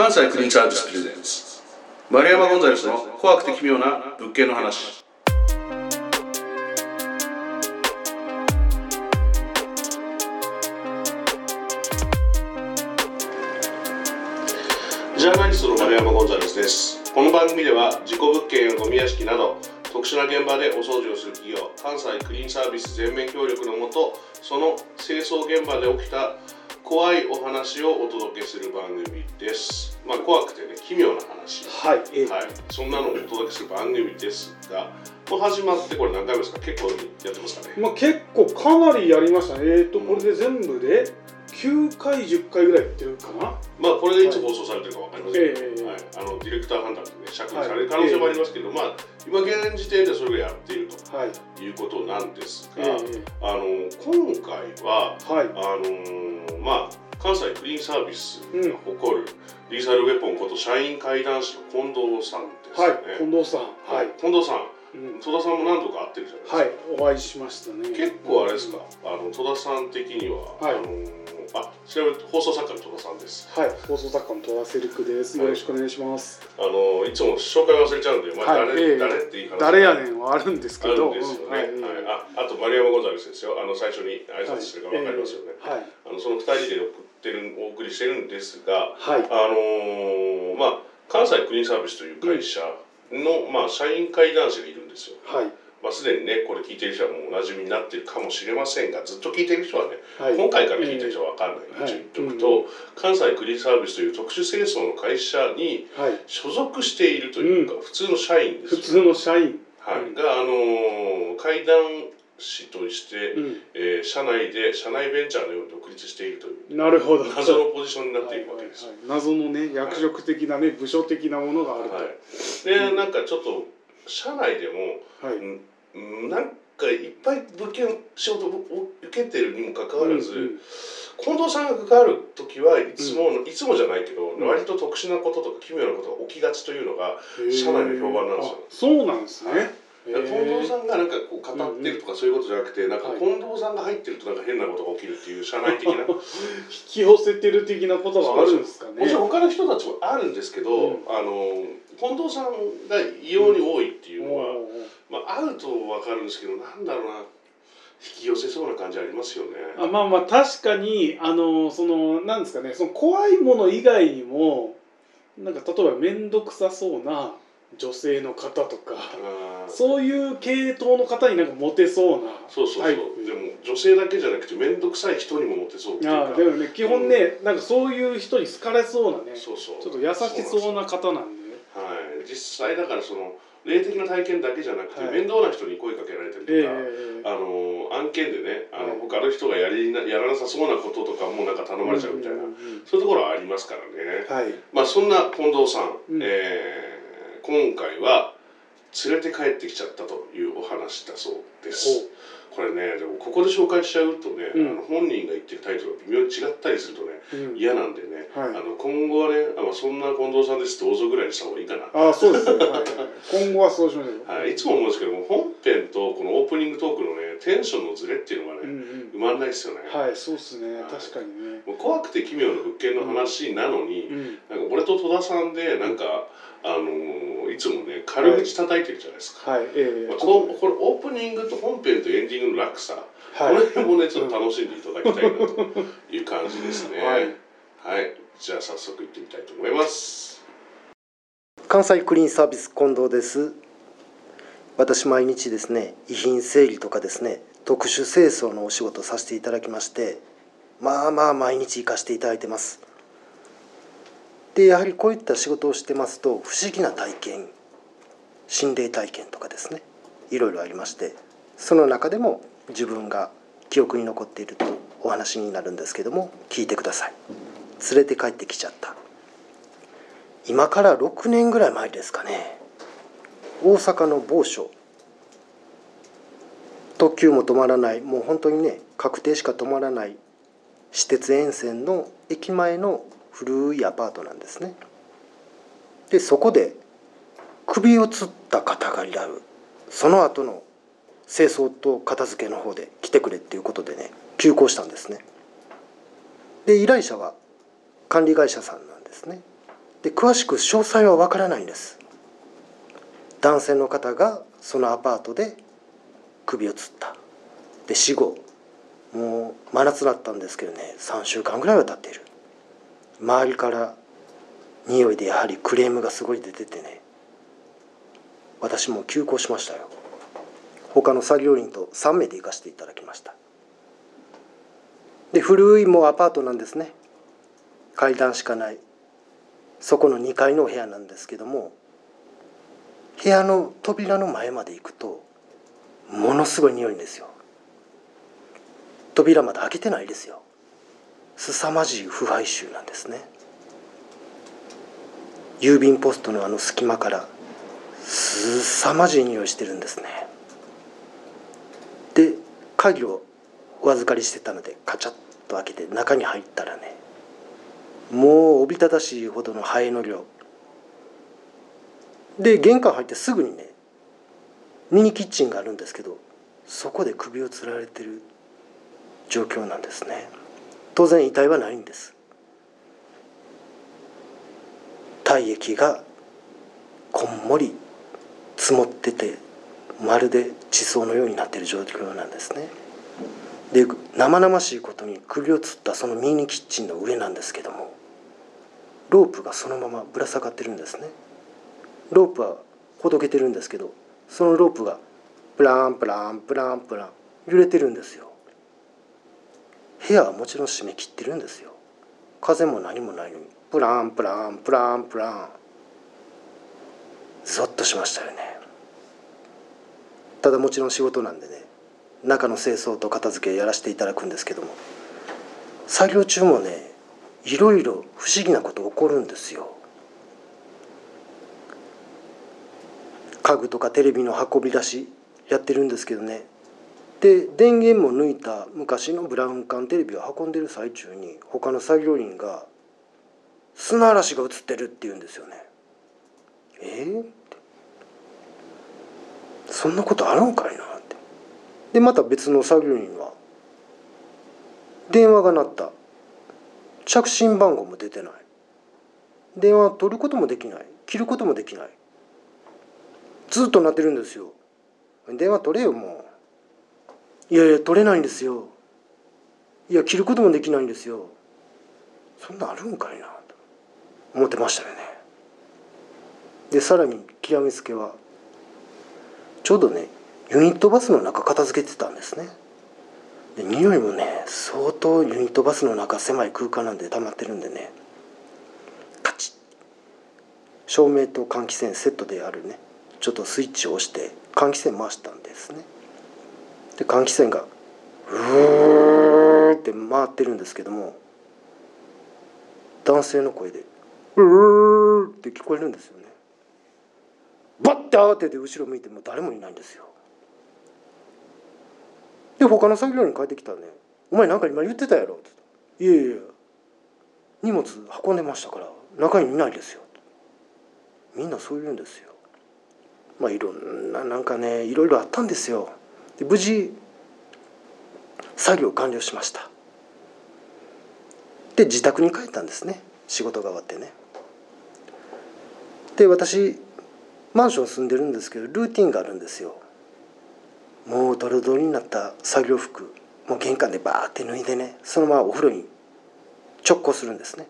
関西クリーンサービスプレゼンツ丸山ゴンザレスの怖くて奇妙な物件の話。ジャーナリストの丸山ゴンザレスです。この番組では事故物件やゴミ屋敷など特殊な現場でお掃除をする企業関西クリーンサービス全面協力のもとその清掃現場で起きた怖いお話をお届けする番組です。まあ怖くてね奇妙な話。はい、えーはい。そんなのをお届けする番組ですが、もう始まってこれ何回目ですか？結構やってますかね？まあ、結構かなりやりましたね。えー、とこれで全部で9回10回ぐらいやってるかな。まあこれがいつ放送されてるかわかりませんけど、ええはい。あのディレクター判断でね尺にされる可能性もありますけど、まあ今現時点でそれをやっているはい、ということなんですえが、ーあの今回ははい、あのーまあ関西クリーンサービスうんが誇るリーサルウェポンこと社員会談士の近藤さんですはいよね。、近藤さん、はい、近藤さん、うん戸田さんも何度か会ってるじゃないですか。はい、お会いしましたね。結構あれですか、あの戸田さん的には、はいあのーあ調べて放送作家の戸田さんです。はい、放送作家の戸田セルクです。よろしくお願いします。あのーいつも紹介忘れちゃうんで、まあ、誰、はいええ誰って言い話誰やねんはあるんですあるけど、んですよね。うんはいはい、ああと丸山ゴンザレスですよ。あの最初に挨拶してるからわかりますよね。はい、あのその二人で送ってるお送りしてるんですが、はい、あのーまあ関西クリーンサービスという会社の、まあ社員会談士がいるんですよ。はい、まあすでにねこれ聞いてる人はもうおなじみになってるかもしれませんが、ずっと聞いてる人はね、はい、今回から聞いてる人は分かんないはい。一応言っておくと、関西クリーンサービスという特殊清掃の会社にはい、所属しているというか、普通の社員です普通の社員、はい、があのー会談士として、うん、えー社内で社内ベンチャーのように独立しているという。なるほど。謎のポジションになっていくわけです。はいはいはい。謎のね役職的なね、部署的なものがあると。はい、で、なんかちょっと社内でも、はい、うん、なんかいっぱい物件仕事を受けてるにもかかわらず、うんうん。近藤さんが関わる時はいつも、いつもじゃないけど、ん。割と特殊なこととか奇妙なことが起きがちというのが、社内の評判なんですよ。あそうなんですね。はい近藤さんがなんかこう語ってるとかそういうことじゃなくて、なんかはい。近藤さんが入ってるとなんか変なことが起きるっていう社内的なも 引き寄せてる的なことがあるんですかね。ちろん他の人たちもあるんですけど、うん。あの近藤さんが異様に多いっていうのは、おーまあ、あると分かるんですけどなんだろうな。引き寄せそうな感じありますよね。あまあまあ確かにあのそのなんですかねその怖いもの以外にもなんか例えば面倒くさそうな女性の方とかそういう系統の方になんかモテそうなそうそうそう、でも女性だけじゃなくて面倒くさい人にもモテそうっていうか。あでもね基本ねなんかそういう人に好かれそうなね。ちそうそう。ょっと優しそうな方なんで。はい、実際だからその霊的な体験だけじゃなくて、はい。面倒な人に声かけられたりとか、ええあの案件でねあの、はい他の人がやりなやらなさそうなこととかもなんか頼まれちゃうみたいな、んんん。そういうところはありますからね、はい。まあそんな近藤さん、うん。えー今回は連れて帰ってきちゃったというお話だそうです。これねでもここで紹介しちゃうとね、うん。あの本人が言ってるタイトルが微妙に違ったりするとねうん。嫌なんでね、はい。あの今後はねあのそんな近藤さんですどうぞぐらいにした方がいいかな。あそうですね、はい。はい、今後はそうしましょう、はい、いつも思うんですけども本編とこのオープニングトークのねテンションのズレっていうのがね、うんうん。埋まんないですよね、はいそうですね。はい。確かにね。もう怖くて奇妙な物件の話なのに、うん。なんか俺と戸田さんでなんか、あのーいつもね軽口叩いてるじゃないですか、はい。ええまあ、ここれオープニングと本編とエンディングの落差、とはい。この辺もねちょっと楽しんでいただきたいなという感じですね。はい。はい、じゃあ早速行ってみたいと思います。関西クリーンサービス近藤です。私毎日ですね遺品整理とかですね特殊清掃のお仕事をさせていただきましてまあまあ毎日行かせていただいてますでやはりこういった仕事をしてますと不思議な体験心霊体験とかですねいろいろありましてその中でも自分が記憶に残っているとお話になるんですけども聞いてください。連れて帰ってきちゃった。今から6年ぐらい前ですかね大阪の某所特急も止まらないもう本当にね確定しか止まらない私鉄沿線の駅前の古いアパートなんですね。でそこで首をつった方がいらる。その後の清掃と片付けの方で来てくれっていうことでね急行したんですね。で依頼者は管理会社さんなんですね。で詳しく詳細は分からないんです。男性の方がそのアパートで首をつった。で死後もう真夏だったんですけどね3週間ぐらいは経っている。周りから匂いでやはりクレームがすごい出ててね。私も休校しましたよ。他の作業員と3名で行かせていただきました。で古いもうアパートなんですね。階段しかない。そこの2階のお部屋なんですけども部屋の扉の前まで行くとものすごい匂いんですよ。扉まだ開けてないですよ。凄まじい腐敗臭なんですね。郵便ポストのあの隙間から凄まじい匂いしてるんですね。で鍵をお預かりしてたのでカチャッと開けて中に入ったらねもうおびただしいほどのハエの量。で玄関入ってすぐにねミニキッチンがあるんですけどそこで首をつられてる状況なんですね。当然遺体はないんです。体液がこんもり積もっててまるで地層のようになっている状況なんですね。で生々しいことに首をつったそのミニキッチンの上なんですけどもロープがそのままぶら下がってるんですね。ロープはほどけてるんですけどそのロープがプランプランプランプラン揺れてるんですよ。部屋はもちろん閉め切ってるんですよ。風も何もないのに。プランプランプランプラン。ゾッとしましたよね。ただもちろん仕事なんでね。中の清掃と片付けやらせていただくんですけども。作業中もねいろいろ不思議なこと起こるんですよ。家具とかテレビの運び出しやってるんですけどね。で電源も抜いた昔のブラウン管テレビを運んでる最中に他の作業員が「砂嵐が映ってる」って言うんですよね。えー、って。そんなことあるんかいな？って。でまた別の作業員は電話が鳴った。着信番号も出てない。電話取ることもできない。切ることもできない。ずっと鳴ってるんですよ。電話取れよもう。いやいや取れないんですよ。いや切ることもできないんですよ。そんなあるんかいなと思ってましたよね。でさらに極めつけはちょうどねユニットバスの中片付けてたんですね。で匂いもね相当ユニットバスの中狭い空間なんで溜まってるんでね。カチッ。照明と換気扇セットであるねちょっとスイッチを押して換気扇回したんですね。で換気扇がうーって回ってるんですけども男性の声で「うー」って聞こえるんですよね。バッて慌てて後ろ向いても誰もいないんですよ。で他の作業員帰ってきたらね「お前なんか今言ってたやろ」って言って「いやいや荷物運んでましたから中にいないですよ」みんなそう言うんですよ。まあいろんななんかねいろいろあったんですよ。で無事作業完了しました。で自宅に帰ったんですね。仕事が終わってね。で私マンション住んでるんですけどルーティンがあるんですよ。もうドロドロになった作業服もう玄関でバーって脱いでねそのままお風呂に直行するんですね。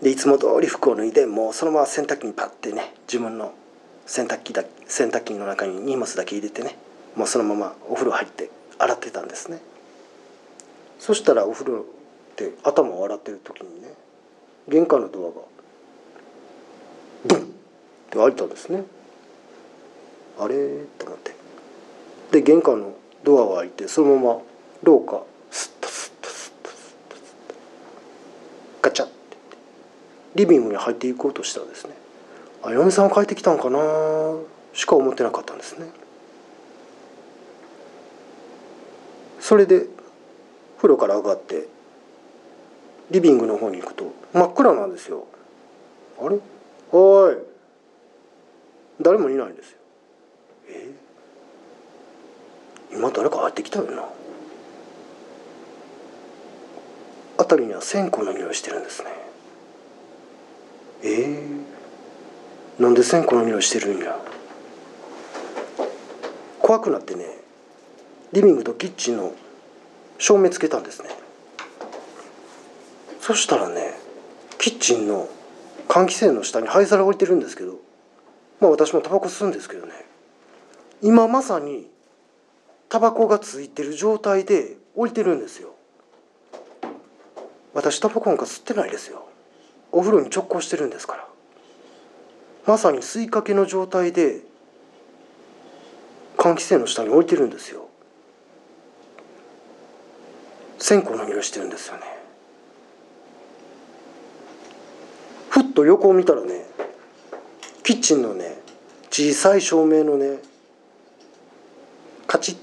でいつも通り服を脱いでもうそのまま洗濯機にパッてね自分の洗濯機だ洗濯機の中に荷物だけ入れてねもうそのままお風呂入って洗ってたんですね。そしたらお風呂で頭を洗ってる時にね玄関のドアがドンって開いたんですね。あれ？と思って。で玄関のドアが開いてそのまま廊下スッとスッとスッとスッとスッとガチャって。リビングに入っていこうとしたんですね。あ嫁さん帰ってきたんかなしか思ってなかったんですね。それで風呂から上がってリビングの方に行くと真っ暗なんですよ。あれ？おい。誰もいないんですよ。え？今誰か入ってきたよな。辺りには線香の匂いしてるんですね。え？ー、なんで線香の匂いしてるんや？怖くなってねリビングとキッチンの照明つけたんですね。そしたらねキッチンの換気扇の下に灰皿置いてるんですけどまあ私もタバコ吸うんですけどね。今まさにタバコがついてる状態で置いてるんですよ。私タバコなんか吸ってないですよ。お風呂に直行してるんですから。まさに吸いかけの状態で換気扇の下に置いてるんですよ。線香の匂いしてるんですよね。ふっと横を見たらねキッチンのね小さい照明のねカチッっ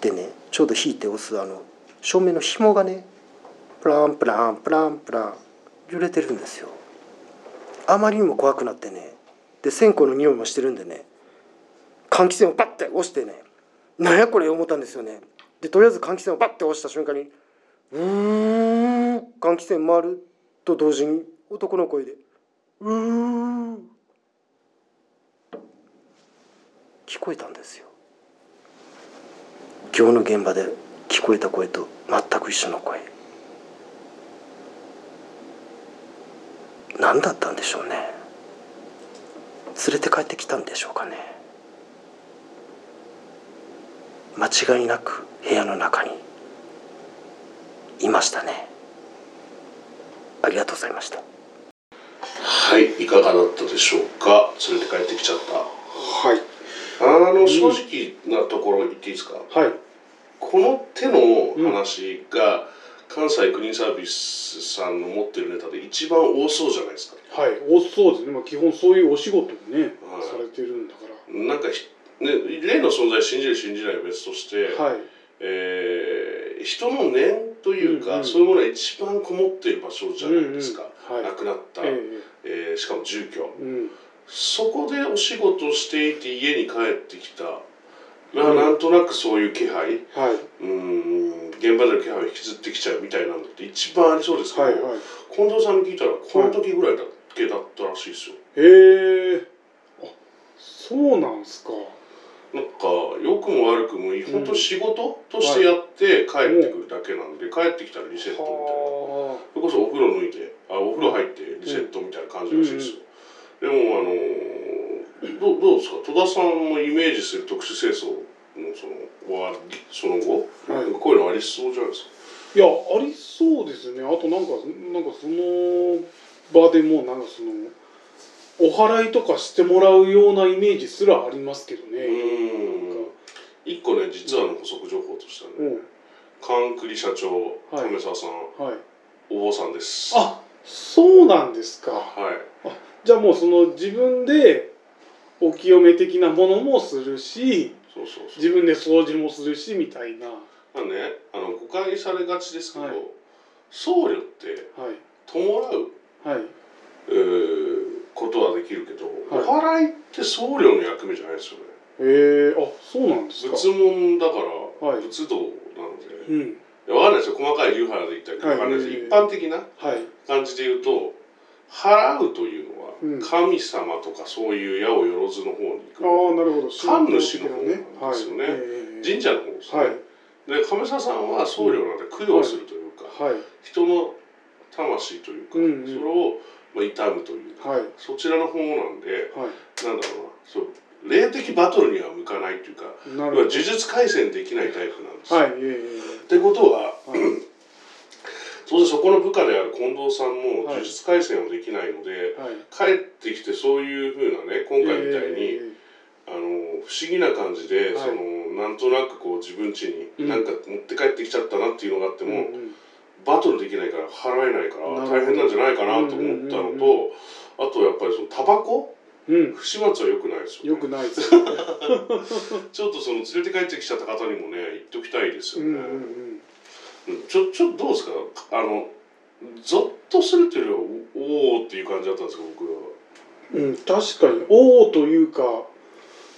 てねちょうど引いて押すあの照明の紐がねプランプランプランプラン揺れてるんですよ。あまりにも怖くなってねで線香の匂いもしてるんでね換気扇をパッて押してねなんやこれ思ったんですよね。でとりあえず換気扇をパッて押した瞬間にうん。換気扇回ると同時に男の声で「うーん」聞こえたんですよ。今日の現場で聞こえた声と全く一緒の声。何だったんでしょうね。連れて帰ってきたんでしょうかね。間違いなく部屋の中に。いましたね。ありがとうございました。はいいかがだったでしょうか？連れて帰ってきちゃった。はい。あの正直なところ言っていいですか、はい。この手の話が関西クリーンサービスさんの持ってるネタで一番多そうじゃないですか。はいおそうですね、まあ、基本そういうお仕事をね、はい。されてるんだかなんかひ、ね、例の存在信じる信じないは別として、らはい。えー人の念というか、うんうん。そういうものが一番こもっている場所じゃないですか、うんうん。はい。亡くなった、ええ。ーしかも住居。えうん。そこでお仕事をしていて家に帰ってきた。まあ、うん。なんとなくそういう気配。はい。うん。現場での気配を引きずってきちゃうみたいなのって一番ありそうですけど、はいはい。近藤さんに聞いたらこの時ぐらいだけだったらしいですよ、へえあそうなんすかくも悪くも本当仕事としてやって帰ってくるだけなんで、帰ってきたらリセットみたいな。はそれこそお風呂抜いてあお風呂入ってリセットみたいな感じらしいですよ、でもあのーどうどうですか？戸田さんもイメージする特殊清掃のそのはその後、こういうのありそうじゃないですか？あいやありそうですね。あとなんかなんかその場でもなんかそのお祓いとかしてもらうようなイメージすらありますけどね。うん一個ね実はの補足情報としてはね、うん。カンクリ社長は沢さん、はい。お坊さんです。あそうなんですか。はい。じゃあもうその自分でお清め的なものもするしそうそうそう。自分で掃除もするしみたいな。はまあねあの誤解されがちですけど、はい。僧侶ってい。弔うはい。えーことはできるけど、はい。お祓いって僧侶の役目じゃないですよねえー、あそうなんですか。仏門だから、はい。仏道なので、いうん。やわかんないですよ。細かい流派で言ったりとかんないです、はい一般的なはい。感じで言うと払うというのは、うん。神様とかそういう矢をよろずの方にあ行あなるほど。神主の方ね。なんですよね。神社の方ですね、はい。で亀沢さんは僧侶なんで供養するというか、はい。人の魂というか、それを、まあ、悼むというか、はい。そちらの方なんではい。なんだろうなそう霊的バトルには向かないというか呪術廻戦できないタイプなんです。よ。はいえってことはー、はい。当然そこの部下である近藤さんもはい。呪術廻戦をできないので、はい。帰ってきてそういうふうなね今回みたいに、えあの不思議な感じで、はい。そのなんとなくこう自分家にうん。なんか持って帰ってきちゃったなっていうのがあっても、ーうんうん。バトルできないから払えないから大変なんじゃないかなと思ったのと、あとやっぱりそのタバコうん。不始末は良くないですよ、よね、くないですね。ちょっとその連れて帰ってきちゃった方にもね言っときたいですよね、うんうんうん。うん。ちょちょっとどうですか？あのゾッとするっていうよりはおおっていう感じだったんですけど僕は。うん、確かに。おおというか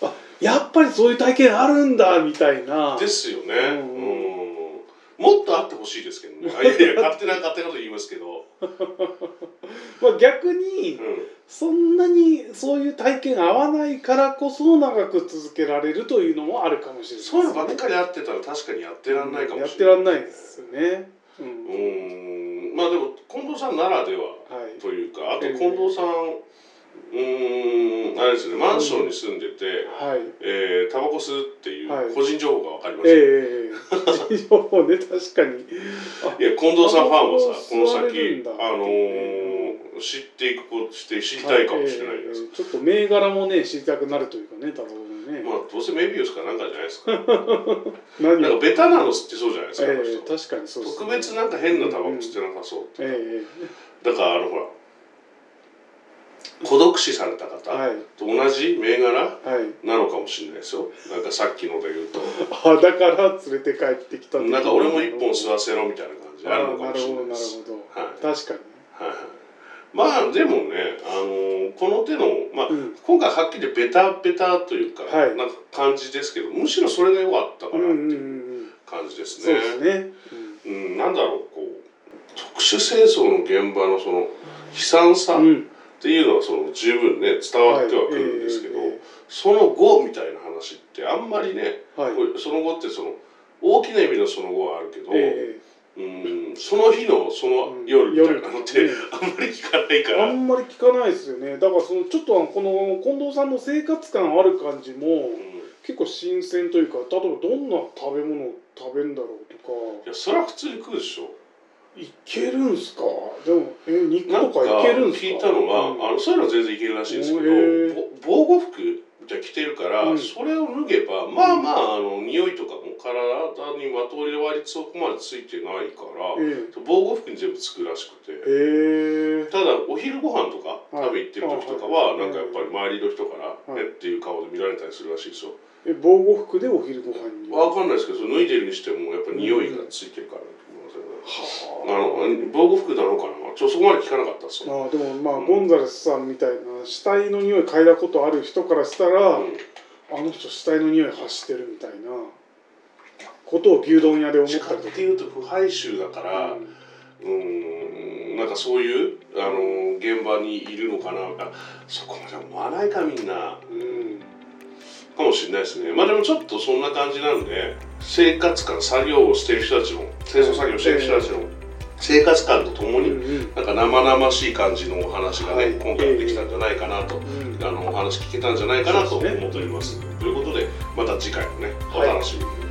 あやっぱりそういう体験あるんだみたいな。ですよね、うん。うん。もっとあってほしいですけどね。あいやいや勝手な勝手なこと言いますけど、まあ逆にうん、そんなにそういう体験合わないからこそ長く続けられるというのもあるかもしれないですそういうのばっかりあってたら確かにやってらんないかもやっしてれない。らんないですよね。うん。うーん。まあでも近藤さんならでははいというかあと近藤さんうーんあれですねマンションに住んでて、はい。えータバコ吸うっていうはい。個人情報が分かりました、ええええ情報ね確かに。いや近藤さんファンもさこの先あのー知っていくこして知りたいかもしれないです、ええちょっと銘柄もね知りたくなるというかねタバコのね、まあどうせメビウスかなんかじゃないですか 何なんかベタなの吸ってそうじゃないですか、ええ確かにそうですね。特別なんか変なタバコ吸ってなさそう、えだからあのほら孤独死されたえ方はい。と同じ銘柄はい。なのかもしれないですよ。なんかさっきので言うと。あだから連れて帰ってきたってなんか俺も一本吸わせろみたいな感じであるのかもしれないなるほどなるですほど、はい。確かにはいはいまあでもね、あのーこの手の、まあ、うん。今回はっきりベタベタというか、はい。なんか感じですけどむしろそれが良かったかなっていう感じですね。ですね、うん、なんだろうこう特殊清掃の現場のその悲惨さっていうのはその十分ね伝わってはくるんですけど、はい。えその後みたいな話ってあんまりね、えはい。その後ってその大きな意味のその後はあるけど、えうんその日のその夜みたいなのって、うん。夜あんまり聞かないかえあら。んまり聞かないですよね。だからそのちょっとこの近藤さんの生活感ある感じもうん。結構新鮮というか例えばどんな食べ物を食べるんだろうとか。いやそれは普通に食うでしょ。いけるんすか？でもえ肉なんかとかいけるんすか？聞いたのが、うん。あのそういうのは全然いけるらしいですけど防護服じゃ着てるから、うん。それを脱げばまあまああの匂いとかも体にまとり割りそこまでついてないから、え防護服に全部つくらしくて、ええ。えただお昼ご飯とかはい。食べ行ってる時とかは、はいなんかやっぱり周りの人から、はい。えっていう顔で見られたりするらしいですよ。え防護服でお昼ご飯に？わかんないですけど脱いでるにしてもやっぱ匂いがついてるからだと思いますよね。あ。はの防護服なのかな？ちょそこまで聞かなかったっすあでもまあ、うんゴンザレスさんみたいな死体の匂い嗅いだことある人からしたら、うん。あの人死体の匂い発してるみたいなことを牛丼屋で思ったっていうと腐敗臭だから、うーんなんかそういうあの現場にいるのかな。あそこまで思わないかみんな。うん、うんかもしれないですね。まあでもちょっとそんな感じなんで生活感作業をしてる人たちの清掃作業をしてる人たちの生活感とともに、うんうん。なんか生々しい感じのお話がね、はい。今回できたんじゃないかなと、うんあのお話聞けたんじゃないかなと思っております。ということでまた次回もねおはい楽しみに。